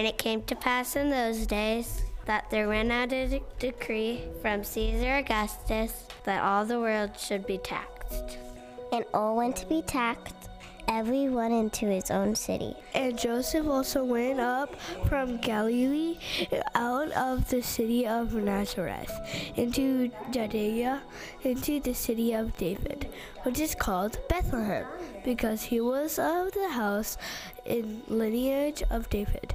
And it came to pass in those days that there went out a de- decree from Caesar Augustus that all the world should be taxed. And all went to be taxed, every one into his own city. And Joseph also went up from Galilee out of the city of Nazareth into Judea, into the city of David, which is called Bethlehem, because he was of the house and lineage of David.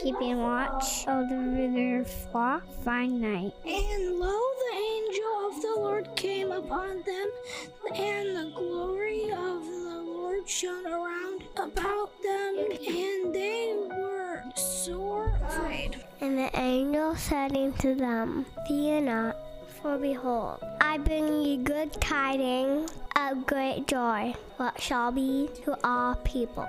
keeping watch over their flock by night. And lo, the angel of the Lord came upon them, and the glory of the Lord shone around about them, and they were sore afraid. And the angel said unto them, Fear not, for behold, I bring you good tidings of great joy, what shall be to all people.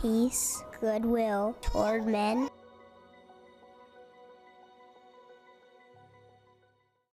peace, goodwill toward men.